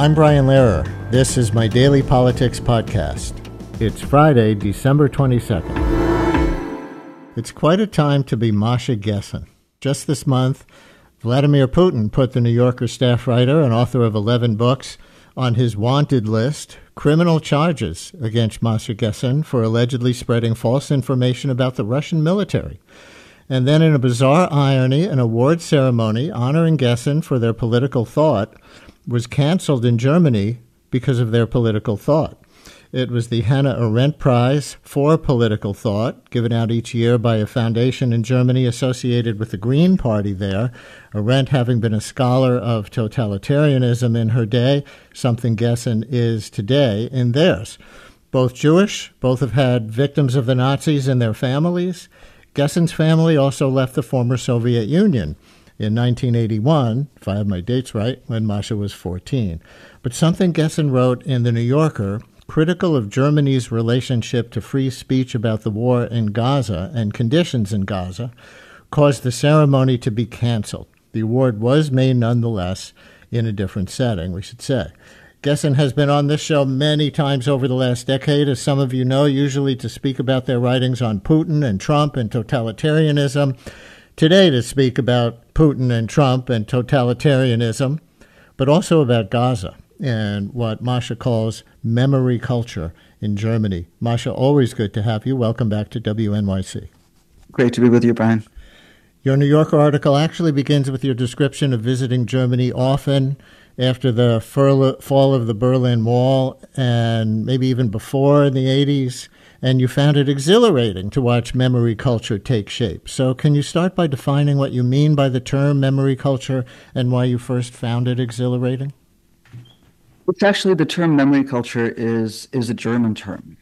I'm Brian Lehrer. This is my daily politics podcast. It's Friday, December 22nd. It's quite a time to be Masha Gessen. Just this month, Vladimir Putin put the New Yorker staff writer and author of 11 books on his wanted list criminal charges against Masha Gessen for allegedly spreading false information about the Russian military. And then, in a bizarre irony, an award ceremony honoring Gessen for their political thought was canceled in Germany because of their political thought. It was the Hannah Arendt Prize for Political Thought, given out each year by a foundation in Germany associated with the Green Party there. Arendt having been a scholar of totalitarianism in her day, something Gessen is today in theirs. Both Jewish, both have had victims of the Nazis in their families. Gessen's family also left the former Soviet Union in 1981, if I have my dates right, when Masha was 14. But something Gessen wrote in The New Yorker, critical of Germany's relationship to free speech about the war in Gaza and conditions in Gaza, caused the ceremony to be canceled. The award was made nonetheless in a different setting, we should say. Gessen has been on this show many times over the last decade, as some of you know, usually to speak about their writings on Putin and Trump and totalitarianism. Today, to speak about Putin and Trump and totalitarianism, but also about Gaza and what Masha calls memory culture in Germany. Masha, always good to have you. Welcome back to WNYC. Great to be with you, Brian. Your New Yorker article actually begins with your description of visiting Germany often after the fall of the Berlin Wall and maybe even before in the 80s, and you found it exhilarating to watch memory culture take shape. So, can you start by defining what you mean by the term memory culture and why you first found it exhilarating? It's actually the term memory culture is is a German term,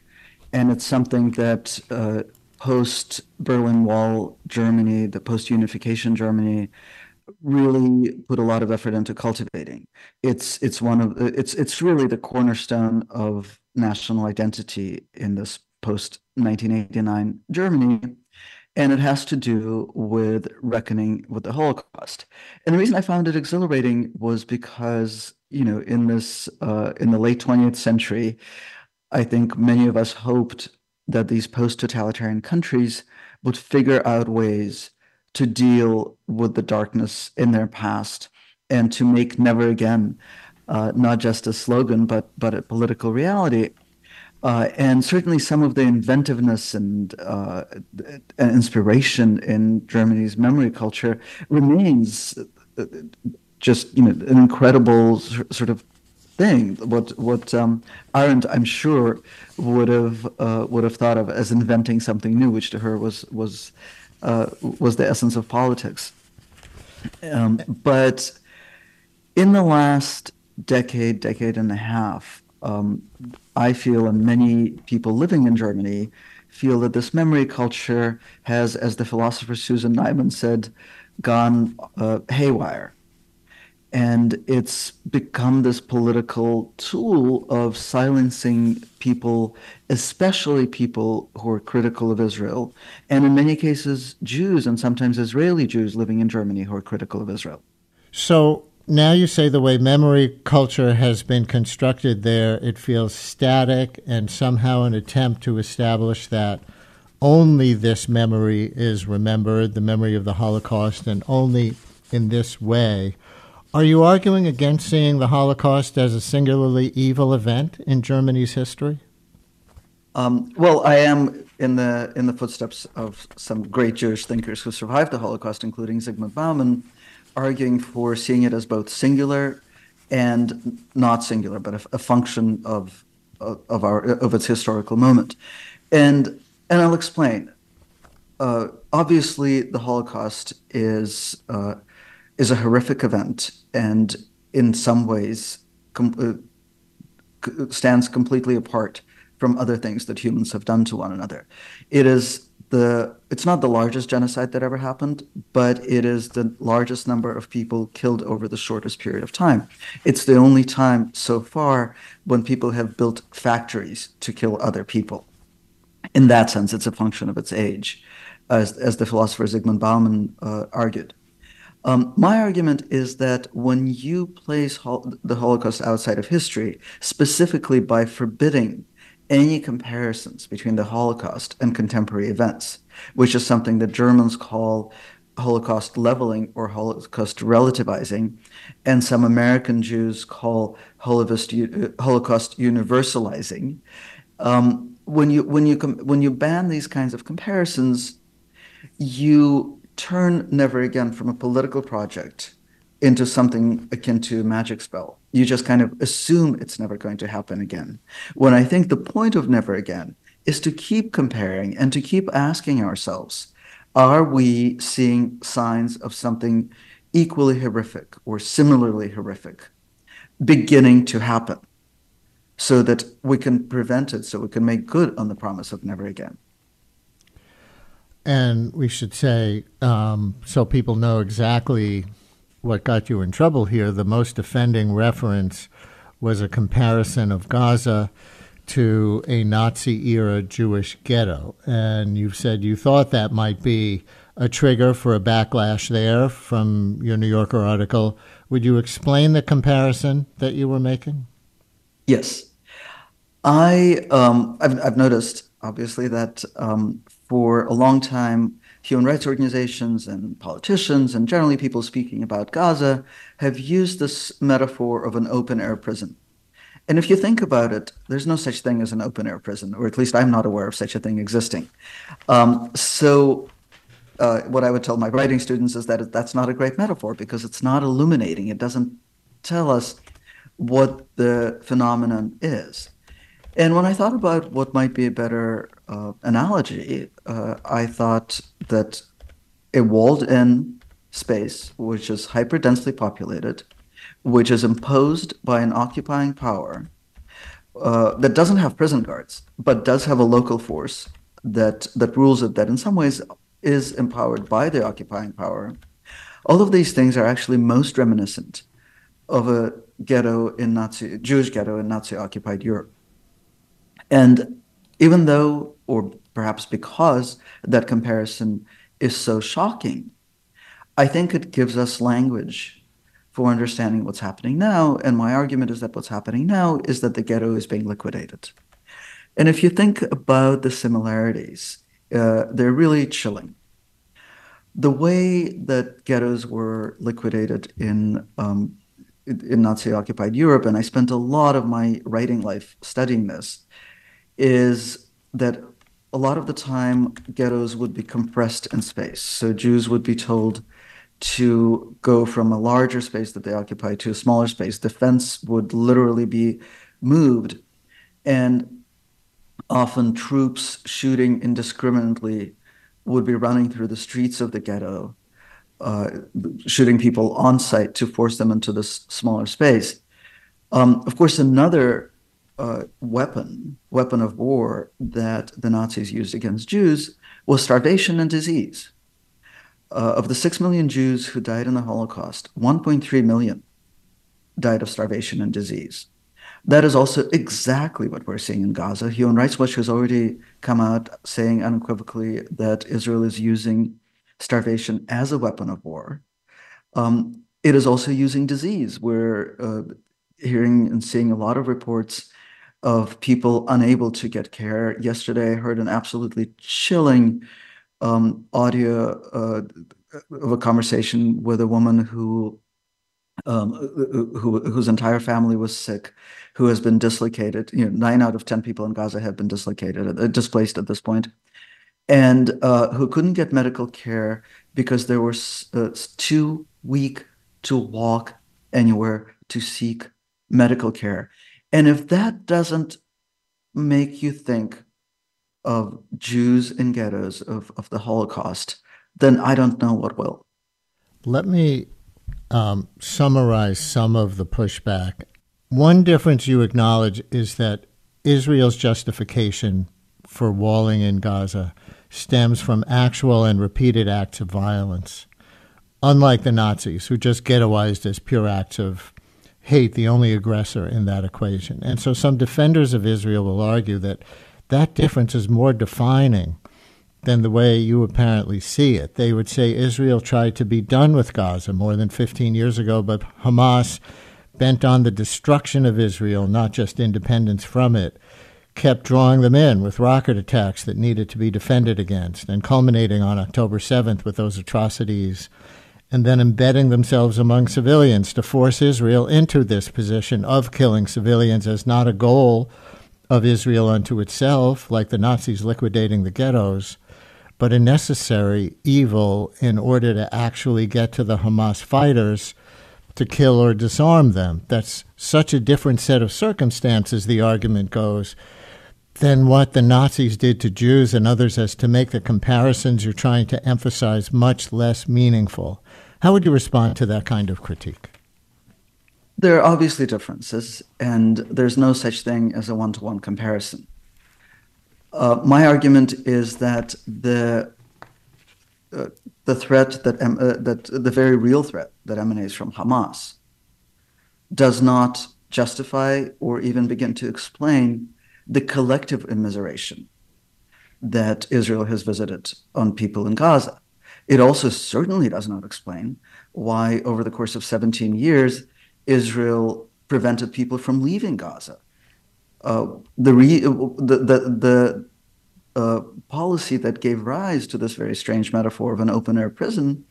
and it's something that uh, post Berlin Wall Germany, the post unification Germany, really put a lot of effort into cultivating. It's it's one of it's it's really the cornerstone of national identity in this post 1989 Germany. And it has to do with reckoning with the Holocaust. And the reason I found it exhilarating was because, you know, in this uh, in the late 20th century, I think many of us hoped that these post-totalitarian countries would figure out ways to deal with the darkness in their past and to make never again uh, not just a slogan but but a political reality. Uh, and certainly some of the inventiveness and, uh, and inspiration in Germany's memory culture remains uh, just you know an incredible sort of thing. What what um, Arendt, I'm sure, would have uh, would have thought of as inventing something new, which to her was was uh, was the essence of politics. Um, but in the last decade, decade and a half, um, I feel, and many people living in Germany feel that this memory culture has, as the philosopher Susan Neiman said, gone uh, haywire and it's become this political tool of silencing people, especially people who are critical of Israel, and in many cases, Jews and sometimes Israeli Jews living in Germany who are critical of Israel. So now you say the way memory culture has been constructed there, it feels static and somehow an attempt to establish that only this memory is remembered, the memory of the Holocaust, and only in this way are you arguing against seeing the Holocaust as a singularly evil event in Germany's history? Um, well, I am in the in the footsteps of some great Jewish thinkers who survived the Holocaust, including Zygmunt Bauman, arguing for seeing it as both singular and not singular, but a, a function of of our of its historical moment. And and I'll explain. Uh, obviously, the Holocaust is uh, is a horrific event and in some ways com- uh, stands completely apart from other things that humans have done to one another. It is the it's not the largest genocide that ever happened, but it is the largest number of people killed over the shortest period of time. It's the only time so far when people have built factories to kill other people. In that sense, it's a function of its age, as, as the philosopher Zygmunt Bauman uh, argued. Um, my argument is that when you place hol- the Holocaust outside of history, specifically by forbidding any comparisons between the Holocaust and contemporary events, which is something that Germans call Holocaust leveling or Holocaust relativizing, and some American Jews call Holocaust, Holocaust universalizing. Um, when you when you when you ban these kinds of comparisons, you turn Never Again from a political project into something akin to magic spell. You just kind of assume it's never going to happen again. When I think the point of Never Again is to keep comparing and to keep asking ourselves, are we seeing signs of something equally horrific or similarly horrific beginning to happen so that we can prevent it, so we can make good on the promise of never again? And we should say, um, so people know exactly what got you in trouble here, the most offending reference was a comparison of Gaza to a Nazi era Jewish ghetto. And you said you thought that might be a trigger for a backlash there from your New Yorker article. Would you explain the comparison that you were making? Yes. I, um, I've, I've noticed, obviously, that um, for a long time, human rights organizations and politicians and generally people speaking about Gaza have used this metaphor of an open air prison. And if you think about it, there's no such thing as an open air prison, or at least I'm not aware of such a thing existing. Um, so, uh, what I would tell my writing students is that that's not a great metaphor because it's not illuminating. It doesn't tell us what the phenomenon is. And when I thought about what might be a better uh, analogy, uh, I thought that a walled in space, which is hyper densely populated, which is imposed by an occupying power uh, that doesn't have prison guards, but does have a local force that, that rules it, that in some ways is empowered by the occupying power. All of these things are actually most reminiscent of a ghetto in Nazi, Jewish ghetto in Nazi occupied Europe. And even though, or perhaps because that comparison is so shocking, I think it gives us language for understanding what's happening now. And my argument is that what's happening now is that the ghetto is being liquidated. And if you think about the similarities, uh, they're really chilling. The way that ghettos were liquidated in um, in Nazi occupied Europe, and I spent a lot of my writing life studying this, is that a lot of the time ghettos would be compressed in space. So Jews would be told to go from a larger space that they occupy to a smaller space. The fence would literally be moved, and often troops shooting indiscriminately would be running through the streets of the ghetto, uh, shooting people on sight to force them into this smaller space. Um, of course, another uh, weapon, weapon of war that the Nazis used against Jews was starvation and disease. Uh, of the 6 million Jews who died in the Holocaust, 1.3 million died of starvation and disease. That is also exactly what we're seeing in Gaza. Human Rights Watch has already come out saying unequivocally that Israel is using starvation as a weapon of war. Um, it is also using disease. We're uh, hearing and seeing a lot of reports of people unable to get care. Yesterday, I heard an absolutely chilling um, audio uh, of a conversation with a woman who, um, who whose entire family was sick, who has been dislocated. You know, nine out of ten people in Gaza have been dislocated, uh, displaced at this point, and uh, who couldn't get medical care because they were uh, too weak to walk anywhere to seek medical care. And if that doesn't make you think of Jews in ghettos, of, of the Holocaust, then I don't know what will. Let me um, summarize some of the pushback. One difference you acknowledge is that Israel's justification for walling in Gaza stems from actual and repeated acts of violence, unlike the Nazis, who just ghettoized as pure acts of hate the only aggressor in that equation. And so some defenders of Israel will argue that that difference is more defining than the way you apparently see it. They would say Israel tried to be done with Gaza more than 15 years ago, but Hamas, bent on the destruction of Israel, not just independence from it, kept drawing them in with rocket attacks that needed to be defended against, and culminating on October 7th with those atrocities, and then embedding themselves among civilians to force Israel into this position of killing civilians as not a goal of Israel unto itself, like the Nazis liquidating the ghettos, but a necessary evil in order to actually get to the Hamas fighters to kill or disarm them. That's such a different set of circumstances, the argument goes, than what the Nazis did to Jews and others as to make the comparisons you're trying to emphasize much less meaningful. How would you respond to that kind of critique? There are obviously differences, and there's no such thing as a one to one comparison. Uh, my argument is that the uh, the threat that uh, that the very real threat that emanates from Hamas does not justify or even begin to explain the collective immiseration that Israel has visited on people in Gaza. It also certainly does not explain why, over the course of 17 years, Israel prevented people from leaving Gaza. Uh, the, re- the, the, the uh, policy that gave rise to this very strange metaphor of an open air prison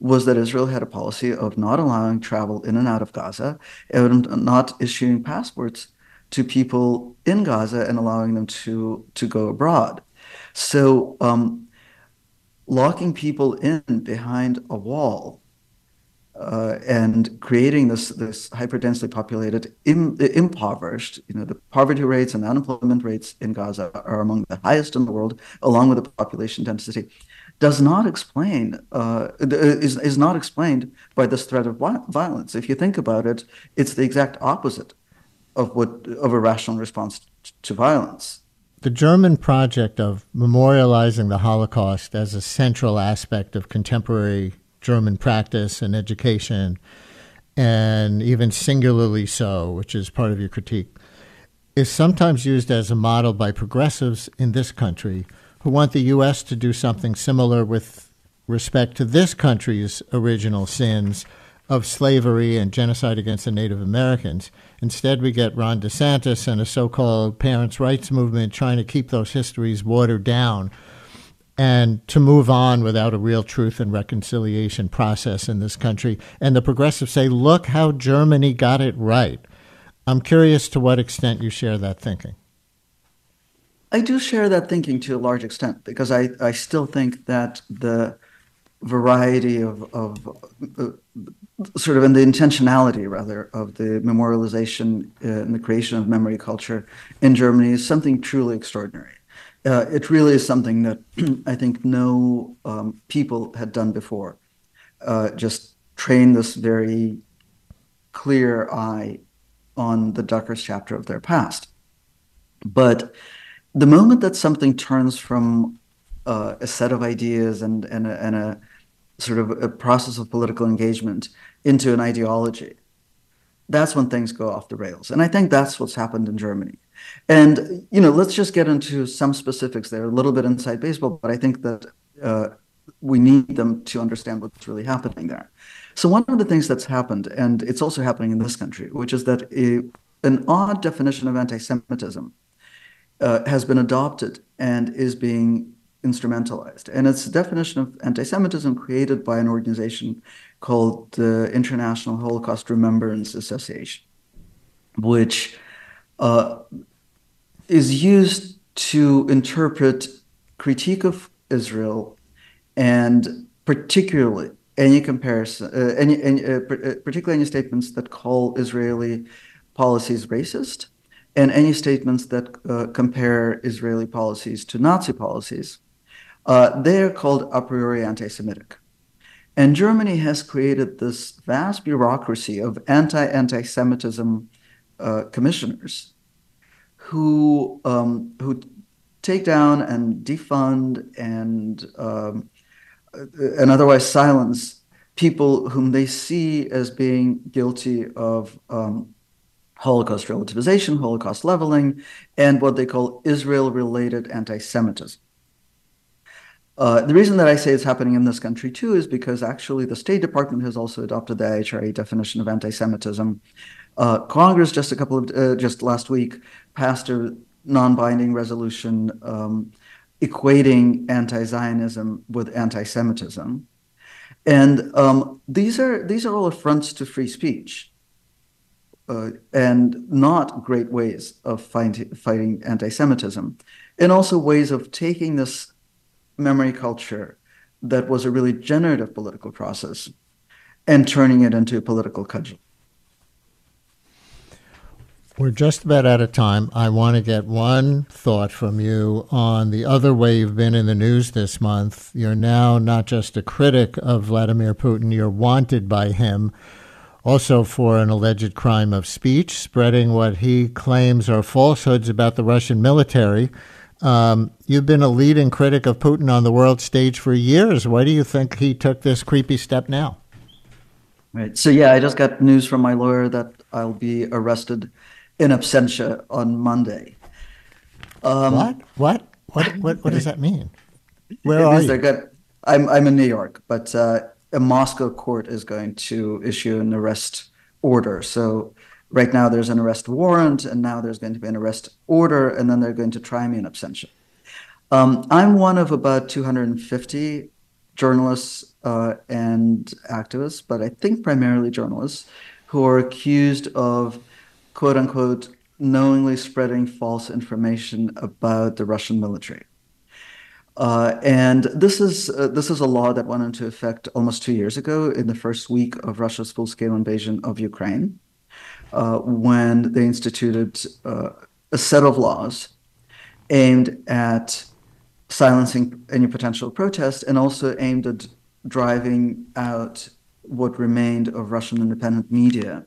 was that Israel had a policy of not allowing travel in and out of Gaza and not issuing passports to people in Gaza and allowing them to, to go abroad. So, um, locking people in behind a wall uh, and creating this this hyper densely populated, Im, impoverished, you know, the poverty rates and unemployment rates in Gaza are among the highest in the world, along with the population density, does not explain uh, is is not explained by this threat of violence. If you think about it, it's the exact opposite of what of a rational response to violence. The German project of memorializing the Holocaust as a central aspect of contemporary German practice and education, and even singularly so, which is part of your critique, is sometimes used as a model by progressives in this country who want the U.S. to do something similar with respect to this country's original sins of slavery and genocide against the Native Americans. Instead, we get Ron DeSantis and a so called parents' rights movement trying to keep those histories watered down and to move on without a real truth and reconciliation process in this country. And the progressives say, look how Germany got it right. I'm curious to what extent you share that thinking. I do share that thinking to a large extent because I, I still think that the variety of, of uh, sort of in the intentionality rather of the memorialization uh, and the creation of memory culture in Germany is something truly extraordinary uh, it really is something that I think no um, people had done before. Uh, just train this very clear eye on the darkest chapter of their past. But the moment that something turns from uh, a set of ideas and, and, a, and a sort of a process of political engagement into an ideology, that's when things go off the rails. And I think that's what's happened in Germany. And you know, let's just get into some specifics there, a little bit inside baseball, but I think that uh, we need them to understand what's really happening there. So one of the things that's happened, and it's also happening in this country, which is that a, an odd definition of anti-Semitism uh, has been adopted and is being instrumentalized. And it's a definition of anti-Semitism created by an organization called the International Holocaust Remembrance Association, which uh, is used to interpret critique of Israel and particularly any comparison, uh, any, any uh, uh, particularly any statements that call Israeli policies racist, and any statements that uh, compare Israeli policies to Nazi policies. Uh, they are called a priori anti-Semitic. And Germany has created this vast bureaucracy of anti-anti-Semitism uh, commissioners who um, who take down and defund and um, and otherwise silence people whom they see as being guilty of um, Holocaust relativization, Holocaust leveling, and what they call Israel-related anti-Semitism. Uh, the reason that I say it's happening in this country too is because actually the State Department has also adopted the IHRA definition of anti-Semitism. Uh, Congress just a couple of uh, just last week passed a non-binding resolution um, equating anti-Zionism with anti-Semitism, and um, these are these are all affronts to free speech, uh, and not great ways of fight, fighting anti-Semitism, and also ways of taking this memory culture that was a really generative political process and turning it into a political cudgel. We're just about out of time. I want to get one thought from you on the other way you've been in the news this month. You're now not just a critic of Vladimir Putin, you're wanted by him also for an alleged crime of speech, spreading what he claims are falsehoods about the Russian military. Um, you've been a leading critic of Putin on the world stage for years. Why do you think he took this creepy step now? Right. So, yeah, I just got news from my lawyer that I'll be arrested in absentia on Monday. Um, what? What? What? What? What does that mean? Where are you? I'm I'm in New York, but uh, a Moscow court is going to issue an arrest order. So right now there's an arrest warrant, and now there's going to be an arrest order, and then they're going to try me in absentia. Um, I'm one of about 250 journalists uh, and activists, but I think primarily journalists, who are accused of quote unquote knowingly spreading false information about the Russian military. Uh, and this is uh, this is a law that went into effect almost two years ago in the first week of Russia's full-scale invasion of Ukraine uh, when they instituted uh, a set of laws aimed at silencing any potential protest and also aimed at driving out what remained of Russian independent media,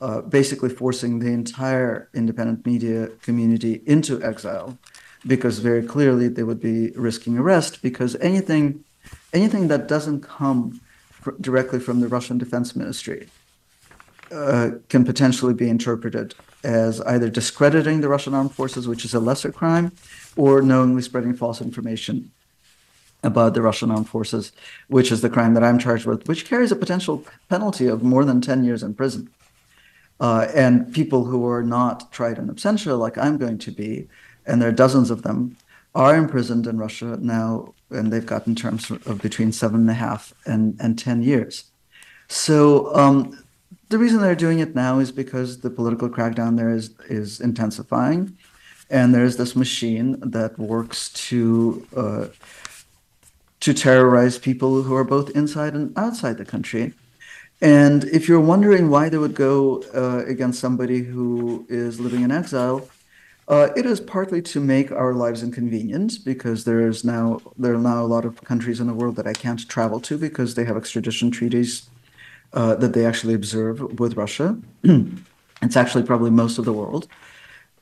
uh, basically forcing the entire independent media community into exile, because very clearly they would be risking arrest because anything, anything that doesn't come fr- directly from the Russian Defense Ministry can potentially be interpreted as either discrediting the Russian armed forces, which is a lesser crime, or knowingly spreading false information about the Russian armed forces, which is the crime that I'm charged with, which carries a potential penalty of more than 10 years in prison. Uh, and people who are not tried in absentia, like I'm going to be, and there are dozens of them, are imprisoned in Russia now, and they've gotten terms of between seven and a half and, and 10 years. So um, the reason they're doing it now is because the political crackdown there is is intensifying, and there's this machine that works to uh, to terrorize people who are both inside and outside the country. And if you're wondering why they would go uh, against somebody who is living in exile, uh, it is partly to make our lives inconvenient because there's now there are now a lot of countries in the world that I can't travel to because they have extradition treaties uh, that they actually observe with Russia. it's actually probably most of the world.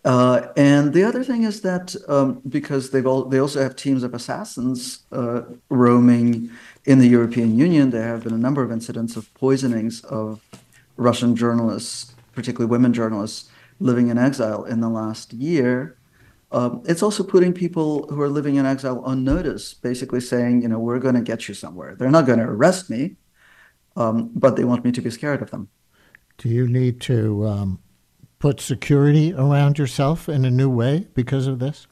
Uh, and the other thing is that um, because they've all, they also have teams of assassins uh, roaming in the European Union, there have been a number of incidents of poisonings of Russian journalists, particularly women journalists, living in exile in the last year. Um, it's also putting people who are living in exile on notice, basically saying, you know, we're going to get you somewhere. They're not going to arrest me, um, but they want me to be scared of them. Do you need to um, put security around yourself in a new way because of this?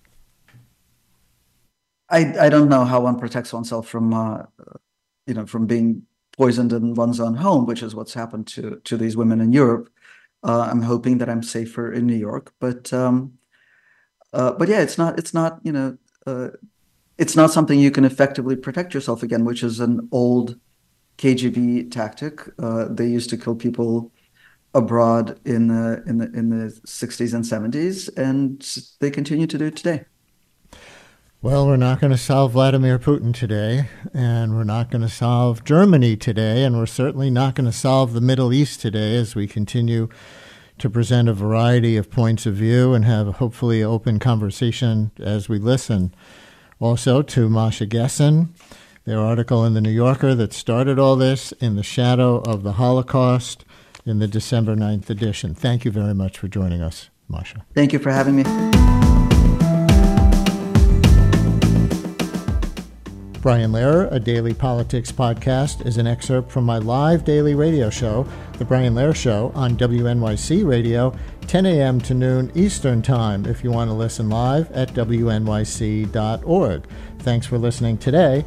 I I don't know how one protects oneself from uh, you know from being poisoned in one's own home, which is what's happened to to these women in Europe. Uh, I'm hoping that I'm safer in New York, but um, uh, but yeah, it's not it's not you know uh, it's not something you can effectively protect yourself again, which is an old KGB tactic. Uh, they used to kill people abroad in the in the in the 60s and 70s, and they continue to do it today. Well, we're not going to solve Vladimir Putin today, and we're not going to solve Germany today, and we're certainly not going to solve the Middle East today as we continue to present a variety of points of view and have hopefully open conversation as we listen. Also to Masha Gessen, their article in the New Yorker that started all this in the shadow of the Holocaust in the December 9th edition. Thank you very much for joining us, Masha. Thank you for having me. Brian Lehrer, a daily politics podcast, is an excerpt from my live daily radio show, The Brian Lehrer Show, on WNYC Radio, 10 a.m. to noon Eastern Time, if you want to listen live at WNYC.org. Thanks for listening today.